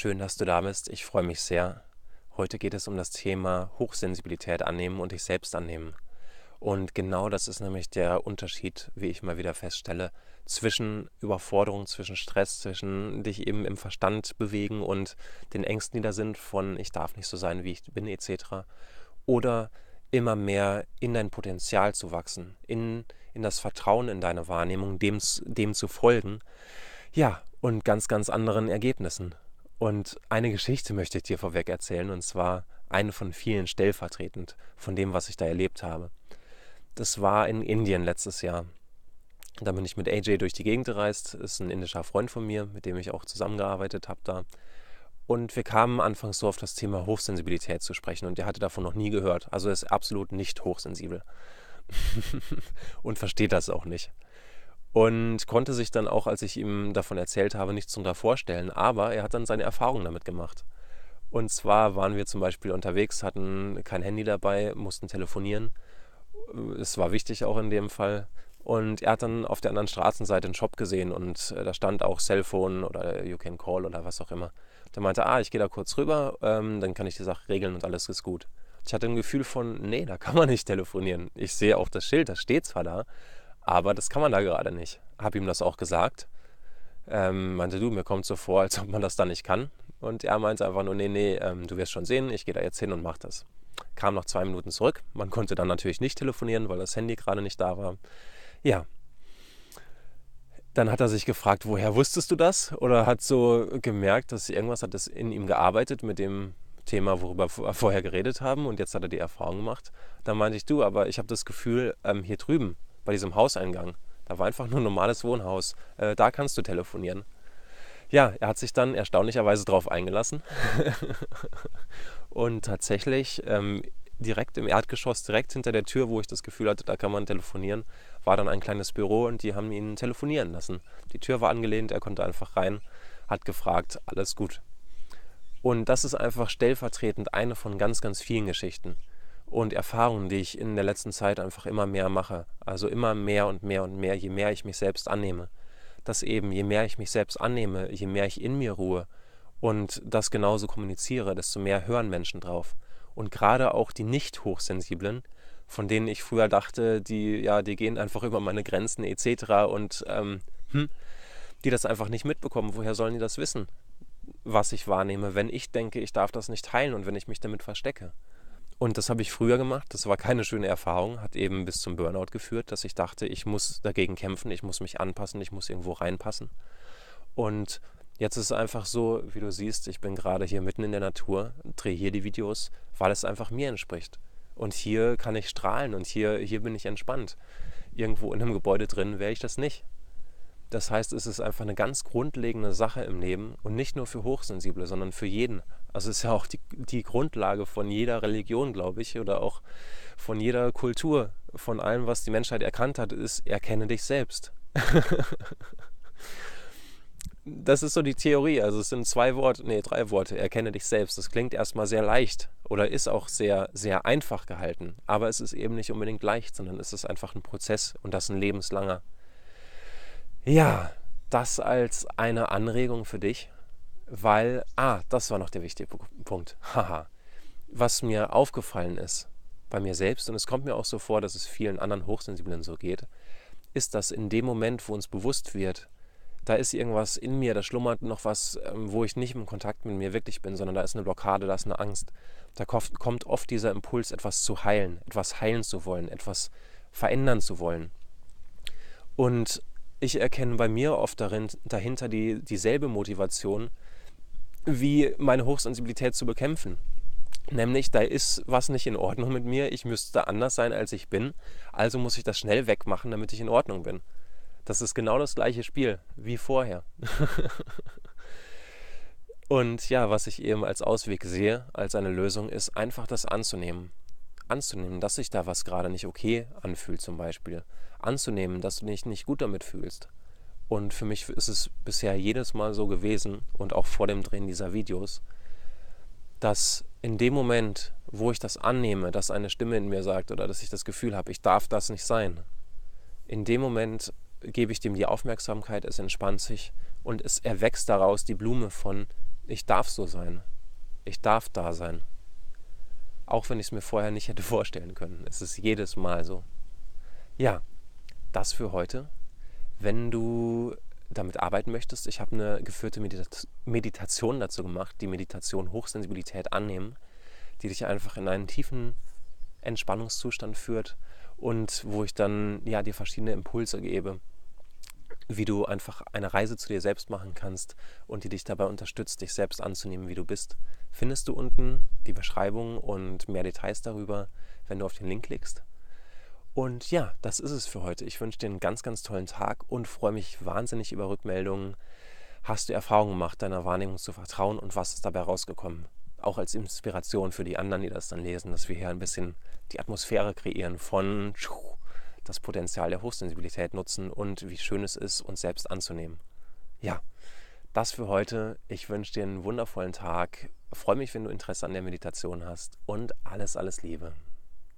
Schön, dass du da bist. Ich freue mich sehr. Heute geht es um das Thema Hochsensibilität annehmen und dich selbst annehmen. Und genau das ist nämlich der Unterschied, wie ich mal wieder feststelle, zwischen Überforderung, zwischen Stress, zwischen dich eben im Verstand bewegen und den Ängsten, die da sind, von ich darf nicht so sein, wie ich bin, etc. Oder immer mehr in dein Potenzial zu wachsen, in, in das Vertrauen in deine Wahrnehmung, dem, dem zu folgen. Ja, und ganz, ganz anderen Ergebnissen. Und eine Geschichte möchte ich dir vorweg erzählen, und zwar eine von vielen stellvertretend von dem, was ich da erlebt habe. Das war in Indien letztes Jahr. Da bin ich mit AJ durch die Gegend gereist. Ist ein indischer Freund von mir, mit dem ich auch zusammengearbeitet habe da. Und wir kamen anfangs so auf das Thema Hochsensibilität zu sprechen und der hatte davon noch nie gehört. Also er ist absolut nicht hochsensibel und versteht das auch nicht. Und konnte sich dann auch, als ich ihm davon erzählt habe, nichts darunter vorstellen. Aber er hat dann seine Erfahrungen damit gemacht. Und zwar waren wir zum Beispiel unterwegs, hatten kein Handy dabei, mussten telefonieren. Es war wichtig auch in dem Fall. Und er hat dann auf der anderen Straßenseite einen Shop gesehen und äh, da stand auch Cellphone oder You Can Call oder was auch immer. Der meinte, ah, ich gehe da kurz rüber, ähm, dann kann ich die Sache regeln und alles ist gut. Ich hatte ein Gefühl von, nee, da kann man nicht telefonieren. Ich sehe auch das Schild, das steht zwar da, aber das kann man da gerade nicht. Hab ihm das auch gesagt. Ähm, meinte, du, mir kommt so vor, als ob man das da nicht kann. Und er meinte einfach nur, nee, nee, ähm, du wirst schon sehen, ich gehe da jetzt hin und mach das. Kam noch zwei Minuten zurück. Man konnte dann natürlich nicht telefonieren, weil das Handy gerade nicht da war. Ja. Dann hat er sich gefragt, woher wusstest du das? Oder hat so gemerkt, dass irgendwas hat das in ihm gearbeitet mit dem Thema, worüber wir vorher geredet haben. Und jetzt hat er die Erfahrung gemacht. Dann meinte ich, du, aber ich habe das Gefühl, ähm, hier drüben, bei diesem Hauseingang, da war einfach nur ein normales Wohnhaus. Äh, da kannst du telefonieren. Ja, er hat sich dann erstaunlicherweise darauf eingelassen. und tatsächlich ähm, direkt im Erdgeschoss, direkt hinter der Tür, wo ich das Gefühl hatte, da kann man telefonieren, war dann ein kleines Büro und die haben ihn telefonieren lassen. Die Tür war angelehnt, er konnte einfach rein, hat gefragt, alles gut. Und das ist einfach stellvertretend eine von ganz, ganz vielen Geschichten und Erfahrungen, die ich in der letzten Zeit einfach immer mehr mache. Also immer mehr und mehr und mehr, je mehr ich mich selbst annehme. Dass eben, je mehr ich mich selbst annehme, je mehr ich in mir ruhe und das genauso kommuniziere, desto mehr hören Menschen drauf. Und gerade auch die nicht hochsensiblen, von denen ich früher dachte, die, ja, die gehen einfach über meine Grenzen etc. und ähm, hm, die das einfach nicht mitbekommen. Woher sollen die das wissen, was ich wahrnehme, wenn ich denke, ich darf das nicht teilen und wenn ich mich damit verstecke? Und das habe ich früher gemacht. Das war keine schöne Erfahrung, hat eben bis zum Burnout geführt, dass ich dachte, ich muss dagegen kämpfen, ich muss mich anpassen, ich muss irgendwo reinpassen. Und Jetzt ist es einfach so, wie du siehst, ich bin gerade hier mitten in der Natur, drehe hier die Videos, weil es einfach mir entspricht. Und hier kann ich strahlen und hier, hier bin ich entspannt. Irgendwo in einem Gebäude drin wäre ich das nicht. Das heißt, es ist einfach eine ganz grundlegende Sache im Leben und nicht nur für Hochsensible, sondern für jeden. Also es ist ja auch die, die Grundlage von jeder Religion, glaube ich, oder auch von jeder Kultur, von allem, was die Menschheit erkannt hat, ist, erkenne dich selbst. das ist so die Theorie. Also es sind zwei Worte, nee, drei Worte. Erkenne dich selbst. Das klingt erstmal sehr leicht oder ist auch sehr, sehr einfach gehalten. Aber es ist eben nicht unbedingt leicht, sondern es ist einfach ein Prozess und das ein lebenslanger. Ja, das als eine Anregung für dich, weil, ah, das war noch der wichtige Punkt. Haha. Was mir aufgefallen ist bei mir selbst, und es kommt mir auch so vor, dass es vielen anderen Hochsensiblen so geht, ist, dass in dem Moment, wo uns bewusst wird, da ist irgendwas in mir, da schlummert noch was, ähm, wo ich nicht im Kontakt mit mir wirklich bin, sondern da ist eine Blockade, da ist eine Angst. Da kommt oft dieser Impuls, etwas zu heilen, etwas heilen zu wollen, etwas verändern zu wollen. Und ich erkenne bei mir oft darin, dahinter die, dieselbe Motivation, wie meine Hochsensibilität zu bekämpfen. Nämlich, da ist was nicht in Ordnung mit mir, ich müsste anders sein, als ich bin, also muss ich das schnell wegmachen, damit ich in Ordnung bin. Das ist genau das gleiche Spiel wie vorher. Und ja, was ich eben als Ausweg sehe, als eine Lösung, ist einfach das anzunehmen. Anzunehmen, dass sich da was gerade nicht okay anfühlt zum Beispiel. Anzunehmen, dass du dich nicht gut damit fühlst. Und für mich ist es bisher jedes Mal so gewesen und auch vor dem Drehen dieser Videos, dass in dem Moment, wo ich das annehme, dass eine Stimme in mir sagt oder dass ich das Gefühl habe, ich darf das nicht sein, in dem Moment gebe ich dem die Aufmerksamkeit, es entspannt sich und es erwächst daraus die Blume von Ich darf so sein. Ich darf da sein. Auch wenn ich es mir vorher nicht hätte vorstellen können. Es ist jedes Mal so. Ja, das für heute. Wenn du damit arbeiten möchtest, ich habe eine geführte Meditation dazu gemacht, die Meditation Hochsensibilität annehmen, die dich einfach in einen tiefen Entspannungszustand führt und wo ich dann ja dir verschiedene Impulse gebe, wie du einfach eine Reise zu dir selbst machen kannst und die dich dabei unterstützt, dich selbst anzunehmen, wie du bist, findest du unten die Beschreibung und mehr Details darüber, wenn du auf den Link klickst. Und ja, das ist es für heute. Ich wünsche dir einen ganz, ganz tollen Tag und freue mich wahnsinnig über Rückmeldungen. Hast du Erfahrungen gemacht, deiner Wahrnehmung zu vertrauen und was ist dabei rausgekommen? Auch als Inspiration für die anderen, die das dann lesen, dass wir hier ein bisschen die Atmosphäre kreieren von das Potenzial der Hochsensibilität nutzen und wie schön es ist, uns selbst anzunehmen. Ja, das für heute. Ich wünsche dir einen wundervollen Tag. freue mich, wenn du Interesse an der Meditation hast und alles, alles Liebe.